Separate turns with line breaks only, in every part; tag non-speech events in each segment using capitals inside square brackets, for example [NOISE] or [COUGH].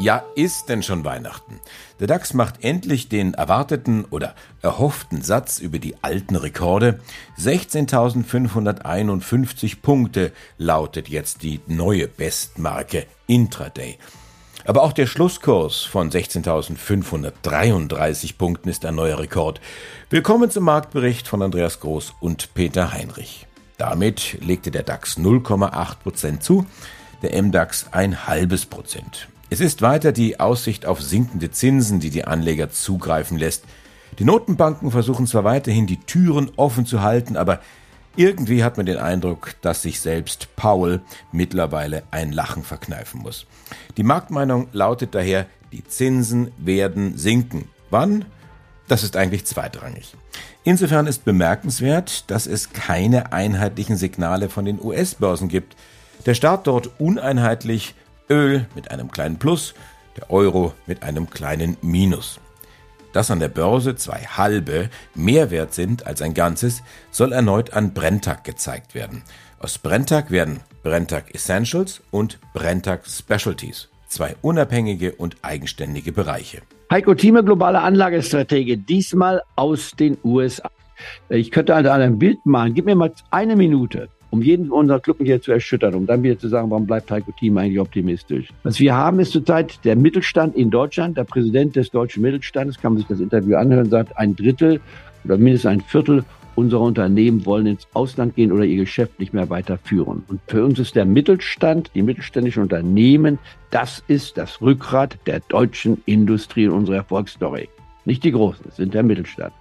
ja, ist denn schon Weihnachten? Der DAX macht endlich den erwarteten oder erhofften Satz über die alten Rekorde. 16.551 Punkte lautet jetzt die neue Bestmarke Intraday. Aber auch der Schlusskurs von 16.533 Punkten ist ein neuer Rekord. Willkommen zum Marktbericht von Andreas Groß und Peter Heinrich. Damit legte der DAX 0,8 Prozent zu, der MDAX ein halbes Prozent. Es ist weiter die Aussicht auf sinkende Zinsen, die die Anleger zugreifen lässt. Die Notenbanken versuchen zwar weiterhin die Türen offen zu halten, aber irgendwie hat man den Eindruck, dass sich selbst Paul mittlerweile ein Lachen verkneifen muss. Die Marktmeinung lautet daher, die Zinsen werden sinken. Wann? Das ist eigentlich zweitrangig. Insofern ist bemerkenswert, dass es keine einheitlichen Signale von den US-Börsen gibt. Der Start dort uneinheitlich Öl mit einem kleinen Plus, der Euro mit einem kleinen Minus. Dass an der Börse zwei halbe mehr wert sind als ein Ganzes, soll erneut an Brenntag gezeigt werden. Aus Brenntag werden Brenntag Essentials und Brenntag Specialties, zwei unabhängige und eigenständige Bereiche.
Heiko Thieme, globale Anlagestratege, diesmal aus den USA. Ich könnte also ein Bild malen. Gib mir mal eine Minute um jeden unserer Clubmitglieder zu erschüttern, um dann wieder zu sagen, warum bleibt Heiko Thiem eigentlich optimistisch. Was wir haben, ist zurzeit der Mittelstand in Deutschland. Der Präsident des deutschen Mittelstandes, kann man sich das Interview anhören, sagt, ein Drittel oder mindestens ein Viertel unserer Unternehmen wollen ins Ausland gehen oder ihr Geschäft nicht mehr weiterführen. Und für uns ist der Mittelstand, die mittelständischen Unternehmen, das ist das Rückgrat der deutschen Industrie in unserer Erfolgsstory. Nicht die Großen, es sind der Mittelstand.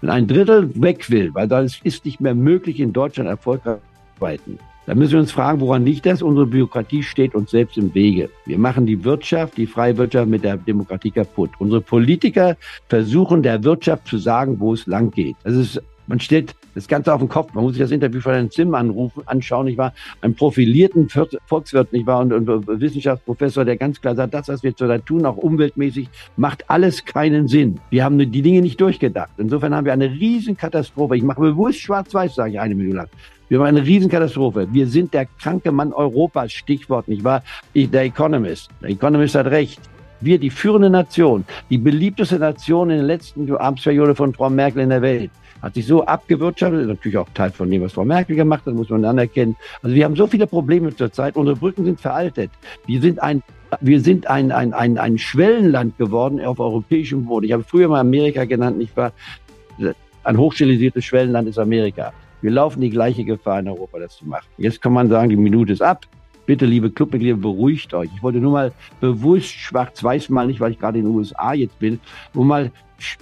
Wenn ein Drittel weg will, weil das ist nicht mehr möglich, in Deutschland erfolgreich arbeiten. Da müssen wir uns fragen, woran liegt das? Unsere Bürokratie steht uns selbst im Wege. Wir machen die Wirtschaft, die freie Wirtschaft mit der Demokratie kaputt. Unsere Politiker versuchen der Wirtschaft zu sagen, wo es lang geht. Das ist man stellt das Ganze auf den Kopf. Man muss sich das Interview von Herrn Zimm anrufen, anschauen, nicht wahr? Ein profilierten Volkswirt, nicht wahr? Und, und Wissenschaftsprofessor, der ganz klar sagt, das, was wir zurzeit tun, auch umweltmäßig, macht alles keinen Sinn. Wir haben die Dinge nicht durchgedacht. Insofern haben wir eine Riesenkatastrophe. Ich mache bewusst schwarz-weiß, sage ich eine Minute lang. Wir haben eine Riesenkatastrophe. Wir sind der kranke Mann Europas, Stichwort, nicht wahr? Der Economist. Der Economist hat recht. Wir, die führende Nation, die beliebteste Nation in der letzten Amtsperiode von Frau Merkel in der Welt, hat sich so abgewirtschaftet, natürlich auch Teil von dem, was Frau Merkel gemacht hat, muss man anerkennen. Also wir haben so viele Probleme zurzeit, unsere Brücken sind veraltet. Wir sind ein wir sind ein, ein, ein, ein Schwellenland geworden auf europäischem Boden. Ich habe früher mal Amerika genannt, nicht wahr? Ein hochstilisiertes Schwellenland ist Amerika. Wir laufen die gleiche Gefahr in Europa, das zu machen. Jetzt kann man sagen, die Minute ist ab. Bitte, liebe Clubmitglieder, beruhigt euch. Ich wollte nur mal bewusst schwarz-weiß mal nicht, weil ich gerade in den USA jetzt bin, um mal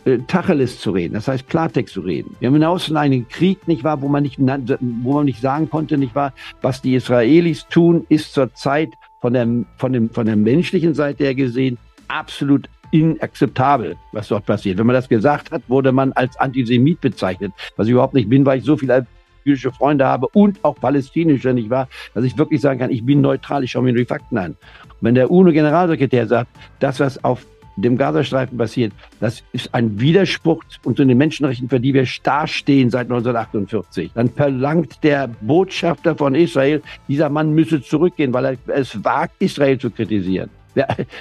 äh, Tacheles zu reden, das heißt Klartext zu reden. Wir haben hinaus in einen Krieg, nicht wahr, wo man nicht, wo man nicht sagen konnte, nicht wahr, was die Israelis tun, ist zurzeit von der, von dem, von der menschlichen Seite her gesehen absolut inakzeptabel, was dort passiert. Wenn man das gesagt hat, wurde man als Antisemit bezeichnet, was ich überhaupt nicht bin, weil ich so viele jüdische Freunde habe und auch palästinische, nicht wahr, dass ich wirklich sagen kann, ich bin neutral, ich schaue mir nur die Fakten an. Und wenn der UNO-Generalsekretär sagt, das, was auf dem Gazastreifen passiert, das ist ein Widerspruch unter den Menschenrechten, für die wir starr stehen seit 1948. Dann verlangt der Botschafter von Israel, dieser Mann müsse zurückgehen, weil er es wagt, Israel zu kritisieren.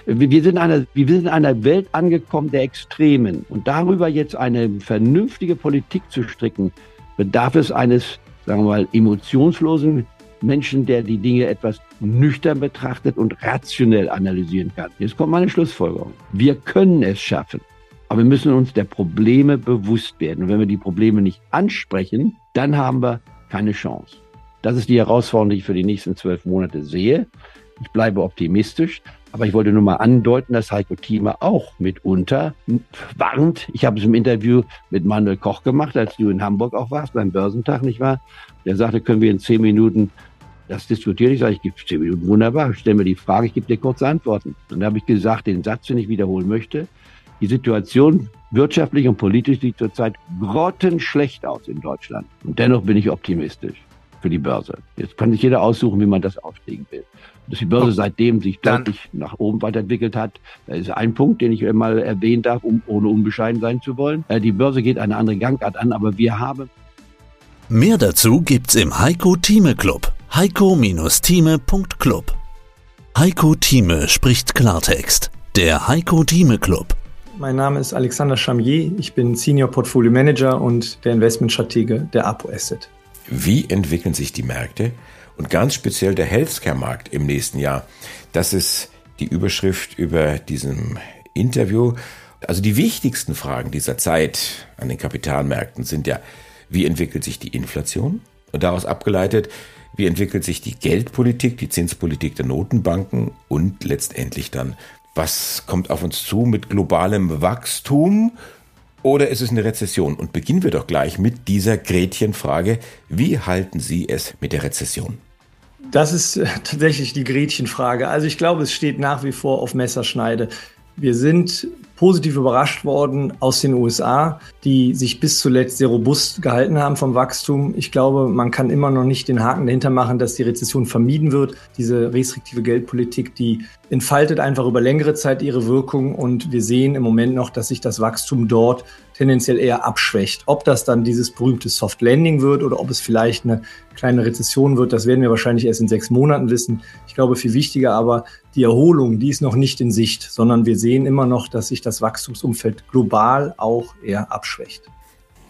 Wir sind, in einer, wir sind in einer Welt angekommen der Extremen. Und darüber jetzt eine vernünftige Politik zu stricken, bedarf es eines, sagen wir mal, emotionslosen Menschen, der die Dinge etwas nüchtern betrachtet und rationell analysieren kann. Jetzt kommt meine Schlussfolgerung. Wir können es schaffen, aber wir müssen uns der Probleme bewusst werden. Und wenn wir die Probleme nicht ansprechen, dann haben wir keine Chance. Das ist die Herausforderung, die ich für die nächsten zwölf Monate sehe. Ich bleibe optimistisch, aber ich wollte nur mal andeuten, dass Heiko Thieme auch mitunter warnt. Ich habe es im Interview mit Manuel Koch gemacht, als du in Hamburg auch warst, beim Börsentag, nicht wahr? Der sagte, können wir in zehn Minuten das diskutiert. Ich sage, ich gebe zehn Minuten, wunderbar. Ich stelle mir die Frage, ich gebe dir kurze Antworten. Und da habe ich gesagt, den Satz, den ich wiederholen möchte. Die Situation wirtschaftlich und politisch sieht zurzeit grottenschlecht aus in Deutschland. Und dennoch bin ich optimistisch. Für die Börse. Jetzt kann sich jeder aussuchen, wie man das auflegen will. Dass die Börse seitdem sich deutlich nach oben weiterentwickelt hat, das ist ein Punkt, den ich mal erwähnen darf, um, ohne unbescheiden sein zu wollen. Äh, die Börse geht eine andere Gangart an, aber wir haben
Mehr dazu gibt's im Heiko Thieme Club. Heiko-Thieme.club. Heiko Thieme spricht Klartext. Der Heiko Thieme Club.
Mein Name ist Alexander Chamier. Ich bin Senior Portfolio Manager und der Investmentstratege der Apo Asset.
Wie entwickeln sich die Märkte und ganz speziell der Healthcare-Markt im nächsten Jahr? Das ist die Überschrift über diesem Interview. Also die wichtigsten Fragen dieser Zeit an den Kapitalmärkten sind ja, wie entwickelt sich die Inflation? Und daraus abgeleitet, wie entwickelt sich die Geldpolitik, die Zinspolitik der Notenbanken und letztendlich dann, was kommt auf uns zu mit globalem Wachstum oder ist es eine Rezession? Und beginnen wir doch gleich mit dieser Gretchenfrage. Wie halten Sie es mit der Rezession?
Das ist äh, tatsächlich die Gretchenfrage. Also ich glaube, es steht nach wie vor auf Messerschneide. Wir sind positiv überrascht worden aus den USA, die sich bis zuletzt sehr robust gehalten haben vom Wachstum. Ich glaube, man kann immer noch nicht den Haken dahinter machen, dass die Rezession vermieden wird. Diese restriktive Geldpolitik, die entfaltet einfach über längere Zeit ihre Wirkung und wir sehen im Moment noch, dass sich das Wachstum dort tendenziell eher abschwächt. Ob das dann dieses berühmte Soft Landing wird oder ob es vielleicht eine kleine Rezession wird, das werden wir wahrscheinlich erst in sechs Monaten wissen. Ich glaube, viel wichtiger aber, die Erholung, die ist noch nicht in Sicht, sondern wir sehen immer noch, dass sich das Wachstumsumfeld global auch eher abschwächt.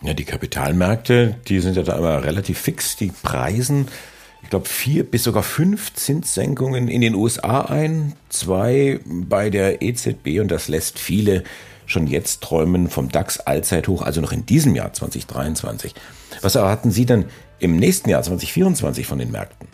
Ja, die Kapitalmärkte, die sind ja da immer relativ fix, die preisen glaube, vier bis sogar fünf Zinssenkungen in den USA ein, zwei bei der EZB und das lässt viele schon jetzt träumen vom DAX Allzeithoch, also noch in diesem Jahr 2023. Was erwarten Sie denn im nächsten Jahr 2024 von den Märkten?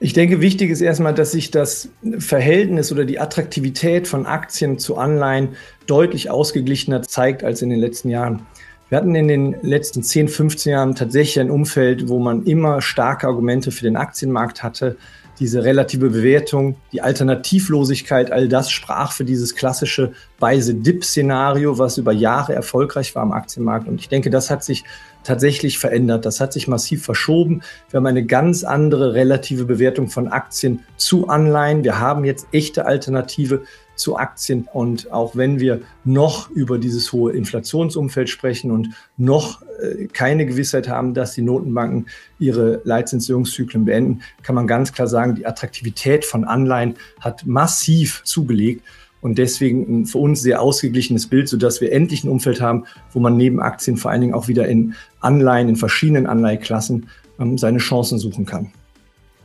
Ich denke, wichtig ist erstmal, dass sich das Verhältnis oder die Attraktivität von Aktien zu Anleihen deutlich ausgeglichener zeigt als in den letzten Jahren. Wir hatten in den letzten 10, 15 Jahren tatsächlich ein Umfeld, wo man immer starke Argumente für den Aktienmarkt hatte diese relative Bewertung, die Alternativlosigkeit, all das sprach für dieses klassische Buy-the-Dip-Szenario, was über Jahre erfolgreich war am Aktienmarkt. Und ich denke, das hat sich tatsächlich verändert. Das hat sich massiv verschoben. Wir haben eine ganz andere relative Bewertung von Aktien zu Anleihen. Wir haben jetzt echte Alternative zu Aktien. Und auch wenn wir noch über dieses hohe Inflationsumfeld sprechen und noch äh, keine Gewissheit haben, dass die Notenbanken ihre Leitzinserhöhungszyklen beenden, kann man ganz klar sagen, die Attraktivität von Anleihen hat massiv zugelegt und deswegen ein für uns sehr ausgeglichenes Bild, sodass wir endlich ein Umfeld haben, wo man neben Aktien vor allen Dingen auch wieder in Anleihen, in verschiedenen Anleiheklassen ähm, seine Chancen suchen kann.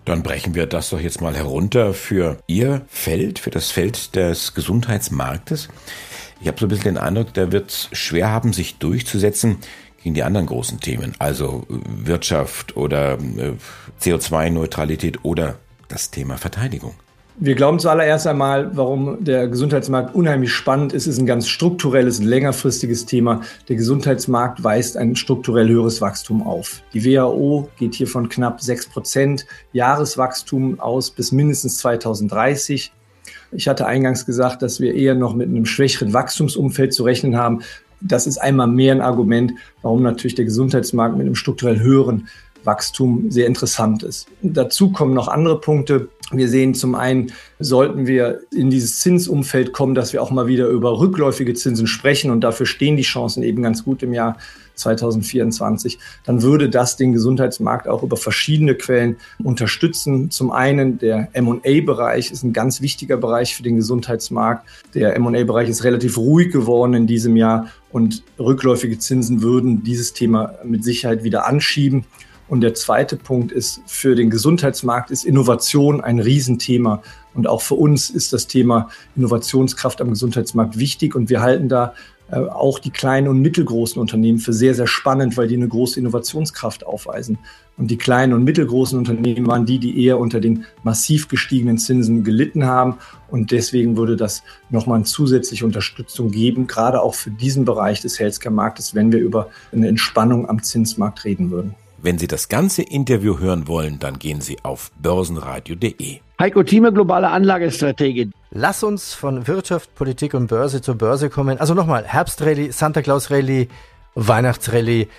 Dann brechen wir das doch jetzt mal herunter für Ihr Feld, für das Feld des Gesundheitsmarktes. Ich habe so ein bisschen den Eindruck, der wird schwer haben, sich durchzusetzen gegen die anderen großen Themen, also Wirtschaft oder äh, CO2-Neutralität oder das Thema Verteidigung.
Wir glauben zuallererst einmal, warum der Gesundheitsmarkt unheimlich spannend ist, ist ein ganz strukturelles, längerfristiges Thema. Der Gesundheitsmarkt weist ein strukturell höheres Wachstum auf. Die WHO geht hier von knapp sechs Prozent Jahreswachstum aus bis mindestens 2030. Ich hatte eingangs gesagt, dass wir eher noch mit einem schwächeren Wachstumsumfeld zu rechnen haben. Das ist einmal mehr ein Argument, warum natürlich der Gesundheitsmarkt mit einem strukturell höheren Wachstum sehr interessant ist. Dazu kommen noch andere Punkte. Wir sehen zum einen, sollten wir in dieses Zinsumfeld kommen, dass wir auch mal wieder über rückläufige Zinsen sprechen und dafür stehen die Chancen eben ganz gut im Jahr 2024, dann würde das den Gesundheitsmarkt auch über verschiedene Quellen unterstützen. Zum einen der M&A-Bereich ist ein ganz wichtiger Bereich für den Gesundheitsmarkt. Der M&A-Bereich ist relativ ruhig geworden in diesem Jahr und rückläufige Zinsen würden dieses Thema mit Sicherheit wieder anschieben. Und der zweite Punkt ist, für den Gesundheitsmarkt ist Innovation ein Riesenthema. Und auch für uns ist das Thema Innovationskraft am Gesundheitsmarkt wichtig. Und wir halten da äh, auch die kleinen und mittelgroßen Unternehmen für sehr, sehr spannend, weil die eine große Innovationskraft aufweisen. Und die kleinen und mittelgroßen Unternehmen waren die, die eher unter den massiv gestiegenen Zinsen gelitten haben. Und deswegen würde das nochmal eine zusätzliche Unterstützung geben, gerade auch für diesen Bereich des Healthcare-Marktes, wenn wir über eine Entspannung am Zinsmarkt reden würden.
Wenn Sie das ganze Interview hören wollen, dann gehen Sie auf börsenradio.de.
Heiko Thieme, globale Anlagestrategie.
Lass uns von Wirtschaft, Politik und Börse zur Börse kommen. Also nochmal, Herbstrallye, Santa Claus Rallye, Weihnachtsrallye.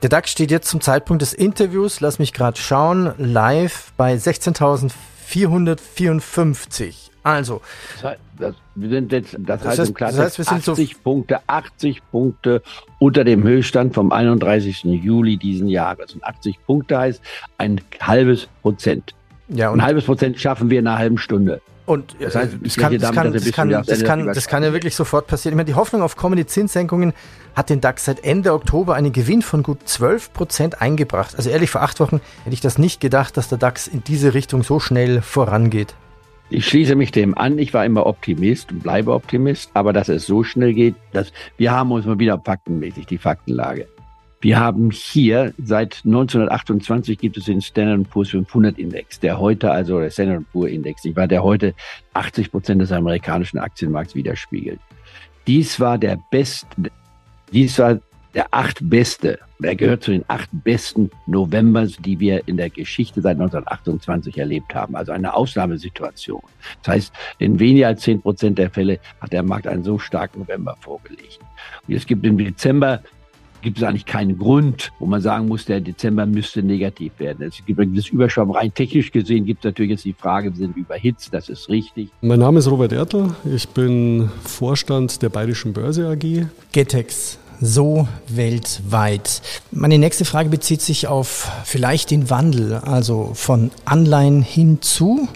Der DAX steht jetzt zum Zeitpunkt des Interviews, lass mich gerade schauen, live bei 16.454. Also.
Das, das, wir sind jetzt, das, das heißt,
das heißt, wir sind
80 so Punkte, 80 Punkte unter dem Höchststand vom 31. Juli diesen Jahres. Und 80 Punkte heißt ein halbes Prozent. Ja, und ein halbes Prozent schaffen wir in einer halben Stunde.
Und das, heißt, das, kann, das, kann, das, kann, das, kann, das kann ja wirklich sofort passieren. Ich meine, die Hoffnung auf kommende Zinssenkungen hat den DAX seit Ende Oktober einen Gewinn von gut 12 Prozent eingebracht. Also ehrlich, vor acht Wochen hätte ich das nicht gedacht, dass der DAX in diese Richtung so schnell vorangeht.
Ich schließe mich dem an. Ich war immer Optimist und bleibe Optimist. Aber dass es so schnell geht, dass wir haben uns mal wieder faktenmäßig die Faktenlage. Wir haben hier seit 1928 gibt es den Standard Poor's 500 Index, der heute, also der Standard Poor's Index, ich war der heute 80 Prozent des amerikanischen Aktienmarkts widerspiegelt. Dies war der beste, dies war der acht beste, er gehört zu den acht besten Novembers, die wir in der Geschichte seit 1928 erlebt haben. Also eine Ausnahmesituation. Das heißt, in weniger als zehn Prozent der Fälle hat der Markt einen so starken November vorgelegt. Und es gibt im Dezember gibt es eigentlich keinen Grund, wo man sagen muss, der Dezember müsste negativ werden. Es gibt ein gewisses Überschwamm. Rein technisch gesehen gibt es natürlich jetzt die Frage, wir sind überhitzt, das ist richtig.
Mein Name ist Robert Ertl, ich bin Vorstand der Bayerischen Börse AG.
Getex so weltweit. Meine nächste Frage bezieht sich auf vielleicht den Wandel, also von Anleihen hinzu.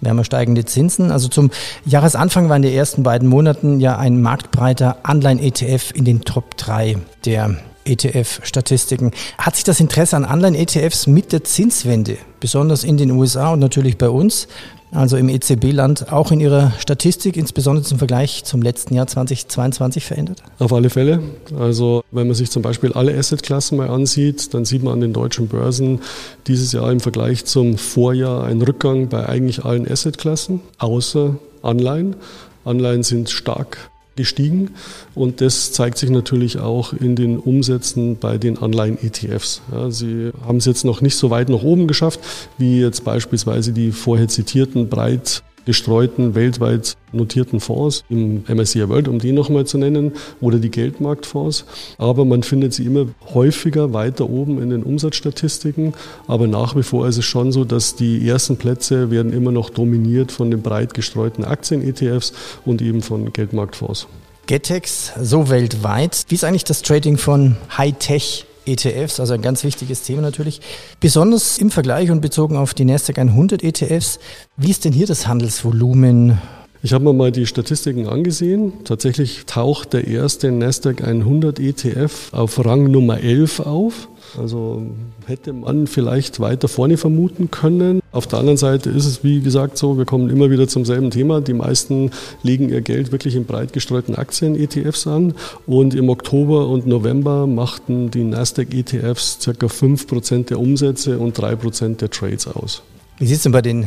Wir haben ja steigende Zinsen. Also zum Jahresanfang war in den ersten beiden Monaten ja ein marktbreiter Anleihen-ETF in den Top 3 der ETF-Statistiken. Hat sich das Interesse an Anleihen-ETFs mit der Zinswende, besonders in den USA und natürlich bei uns, also im EZB-Land, auch in Ihrer Statistik, insbesondere zum Vergleich zum letzten Jahr 2022 verändert?
Auf alle Fälle. Also wenn man sich zum Beispiel alle Assetklassen mal ansieht, dann sieht man an den deutschen Börsen dieses Jahr im Vergleich zum Vorjahr einen Rückgang bei eigentlich allen Assetklassen, außer Anleihen. Anleihen sind stark gestiegen und das zeigt sich natürlich auch in den Umsätzen bei den Anleihen-ETFs. Ja, sie haben es jetzt noch nicht so weit nach oben geschafft, wie jetzt beispielsweise die vorher zitierten breit gestreuten, weltweit notierten Fonds im MSCI World, um die nochmal zu nennen, oder die Geldmarktfonds. Aber man findet sie immer häufiger weiter oben in den Umsatzstatistiken. Aber nach wie vor ist es schon so, dass die ersten Plätze werden immer noch dominiert von den breit gestreuten Aktien-ETFs und eben von Geldmarktfonds.
Getex, so weltweit. Wie ist eigentlich das Trading von Hightech ETFs, also ein ganz wichtiges Thema natürlich. Besonders im Vergleich und bezogen auf die Nasdaq 100 ETFs. Wie ist denn hier das Handelsvolumen?
Ich habe mir mal die Statistiken angesehen. Tatsächlich taucht der erste Nasdaq 100 ETF auf Rang Nummer 11 auf. Also hätte man vielleicht weiter vorne vermuten können. Auf der anderen Seite ist es, wie gesagt, so, wir kommen immer wieder zum selben Thema. Die meisten legen ihr Geld wirklich in breit gestreuten Aktien-ETFs an. Und im Oktober und November machten die Nasdaq-ETFs ca. 5% der Umsätze und 3% der Trades aus.
Wie sieht es denn bei den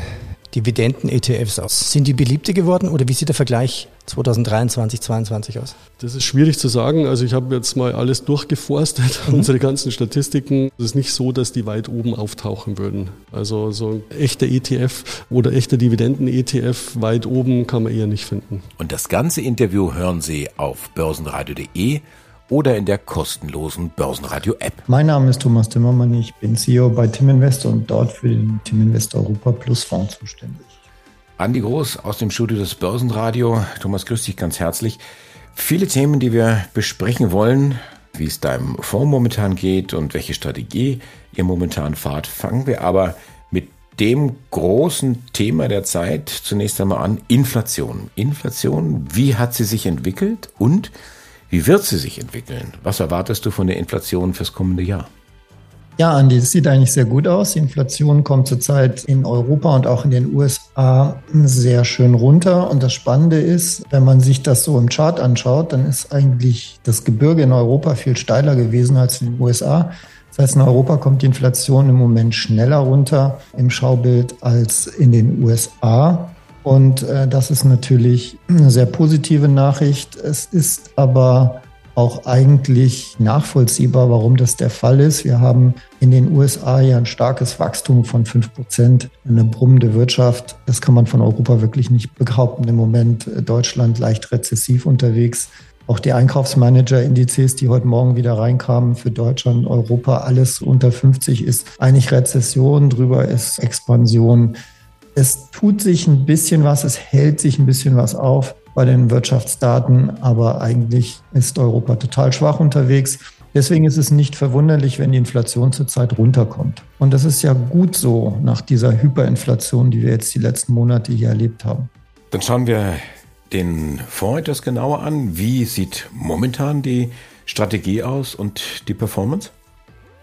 Dividenden-ETFs aus? Sind die beliebter geworden oder wie sieht der Vergleich 2023, 2022 aus?
Das ist schwierig zu sagen. Also ich habe jetzt mal alles durchgeforstet, [LAUGHS] mhm. unsere ganzen Statistiken. Es ist nicht so, dass die weit oben auftauchen würden. Also so ein echter ETF oder echter Dividenden-ETF weit oben kann man eher nicht finden.
Und das ganze Interview hören Sie auf börsenradio.de oder in der kostenlosen Börsenradio-App.
Mein Name ist Thomas Timmermann, ich bin CEO bei Tim Invest und dort für den Tim Invest Europa Plus Fonds zuständig.
Andi Groß aus dem Studio des Börsenradio. Thomas, grüß dich ganz herzlich. Viele Themen, die wir besprechen wollen, wie es deinem Fonds momentan geht und welche Strategie ihr momentan fahrt, fangen wir aber mit dem großen Thema der Zeit zunächst einmal an, Inflation. Inflation, wie hat sie sich entwickelt und wie wird sie sich entwickeln? Was erwartest du von der Inflation fürs kommende Jahr?
Ja, Andi, das sieht eigentlich sehr gut aus. Die Inflation kommt zurzeit in Europa und auch in den USA sehr schön runter. Und das Spannende ist, wenn man sich das so im Chart anschaut, dann ist eigentlich das Gebirge in Europa viel steiler gewesen als in den USA. Das heißt, in Europa kommt die Inflation im Moment schneller runter im Schaubild als in den USA. Und äh, das ist natürlich eine sehr positive Nachricht. Es ist aber auch eigentlich nachvollziehbar, warum das der Fall ist. Wir haben in den USA ja ein starkes Wachstum von fünf Prozent, eine brummende Wirtschaft. Das kann man von Europa wirklich nicht behaupten. Im Moment äh, Deutschland leicht rezessiv unterwegs. Auch die Einkaufsmanager-Indizes, die heute Morgen wieder reinkamen für Deutschland, Europa, alles unter 50 ist eigentlich Rezession, drüber ist Expansion. Es tut sich ein bisschen was, es hält sich ein bisschen was auf bei den Wirtschaftsdaten, aber eigentlich ist Europa total schwach unterwegs. Deswegen ist es nicht verwunderlich, wenn die Inflation zurzeit runterkommt. Und das ist ja gut so nach dieser Hyperinflation, die wir jetzt die letzten Monate hier erlebt haben.
Dann schauen wir den Fonds etwas genauer an. Wie sieht momentan die Strategie aus und die Performance?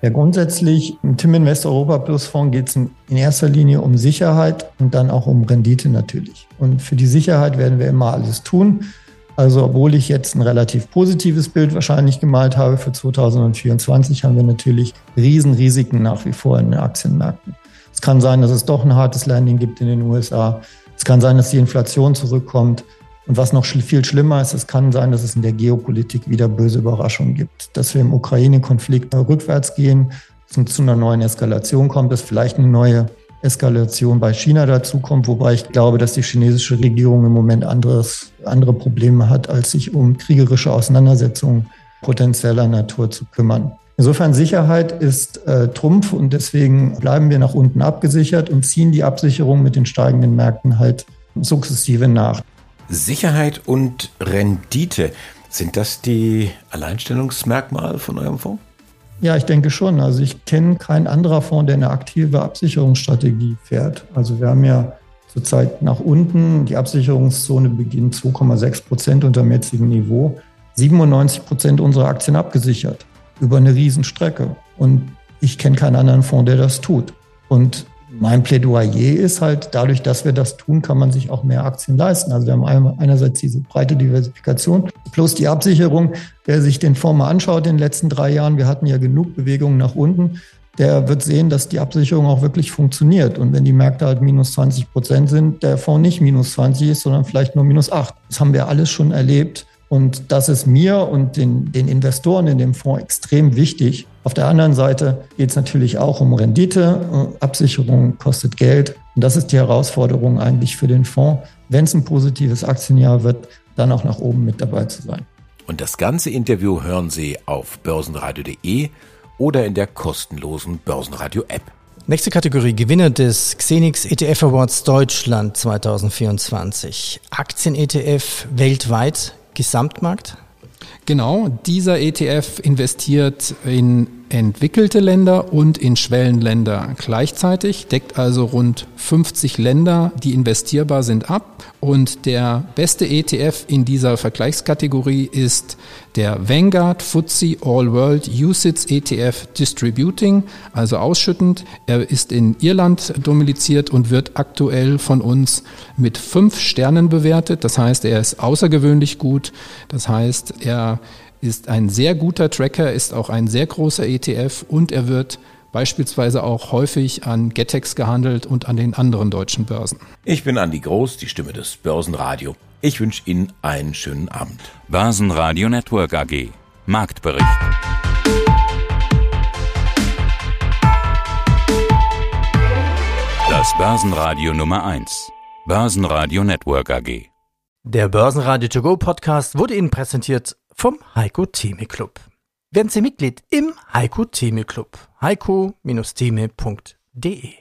Ja, grundsätzlich im Tim Invest Europa Plus Fonds geht es in erster Linie um Sicherheit und dann auch um Rendite natürlich. Und für die Sicherheit werden wir immer alles tun. Also obwohl ich jetzt ein relativ positives Bild wahrscheinlich gemalt habe für 2024, haben wir natürlich Riesenrisiken nach wie vor in den Aktienmärkten. Es kann sein, dass es doch ein hartes Landing gibt in den USA. Es kann sein, dass die Inflation zurückkommt. Und was noch viel schlimmer ist, es kann sein, dass es in der Geopolitik wieder böse Überraschungen gibt, dass wir im Ukraine-Konflikt rückwärts gehen, es zu einer neuen Eskalation kommt, dass vielleicht eine neue Eskalation bei China dazukommt, wobei ich glaube, dass die chinesische Regierung im Moment anderes, andere Probleme hat, als sich um kriegerische Auseinandersetzungen potenzieller Natur zu kümmern. Insofern Sicherheit ist äh, Trumpf und deswegen bleiben wir nach unten abgesichert und ziehen die Absicherung mit den steigenden Märkten halt sukzessive nach.
Sicherheit und Rendite, sind das die Alleinstellungsmerkmale von eurem Fonds?
Ja, ich denke schon. Also ich kenne keinen anderen Fonds, der eine aktive Absicherungsstrategie fährt. Also wir haben ja zurzeit nach unten, die Absicherungszone beginnt 2,6 Prozent unter dem jetzigen Niveau, 97 Prozent unserer Aktien abgesichert über eine Riesenstrecke. Und ich kenne keinen anderen Fonds, der das tut. Und mein Plädoyer ist halt, dadurch, dass wir das tun, kann man sich auch mehr Aktien leisten. Also wir haben einerseits diese breite Diversifikation plus die Absicherung. Wer sich den Fonds mal anschaut in den letzten drei Jahren, wir hatten ja genug Bewegungen nach unten, der wird sehen, dass die Absicherung auch wirklich funktioniert. Und wenn die Märkte halt minus 20 Prozent sind, der Fonds nicht minus 20 ist, sondern vielleicht nur minus 8. Das haben wir alles schon erlebt. Und das ist mir und den, den Investoren in dem Fonds extrem wichtig. Auf der anderen Seite geht es natürlich auch um Rendite. Absicherung kostet Geld. Und das ist die Herausforderung eigentlich für den Fonds, wenn es ein positives Aktienjahr wird, dann auch nach oben mit dabei zu sein.
Und das ganze Interview hören Sie auf börsenradio.de oder in der kostenlosen Börsenradio-App.
Nächste Kategorie Gewinner des Xenix ETF Awards Deutschland 2024. Aktien-ETF weltweit Gesamtmarkt?
Genau, dieser ETF investiert in entwickelte Länder und in Schwellenländer gleichzeitig, deckt also rund 50 Länder, die investierbar sind, ab. Und der beste ETF in dieser Vergleichskategorie ist der Vanguard FTSE All World USITS ETF Distributing, also ausschüttend. Er ist in Irland dominiziert und wird aktuell von uns mit fünf Sternen bewertet. Das heißt, er ist außergewöhnlich gut. Das heißt, er ist ein sehr guter Tracker, ist auch ein sehr großer ETF und er wird beispielsweise auch häufig an Getex gehandelt und an den anderen deutschen Börsen.
Ich bin Andi Groß, die Stimme des Börsenradio. Ich wünsche Ihnen einen schönen Abend.
Börsenradio Network AG. Marktbericht. Das Börsenradio Nummer 1. Börsenradio Network AG.
Der Börsenradio To Go Podcast wurde Ihnen präsentiert vom Heiko Theme Club. Werden Sie Mitglied im Heiko Theme Club. heiko-theme.de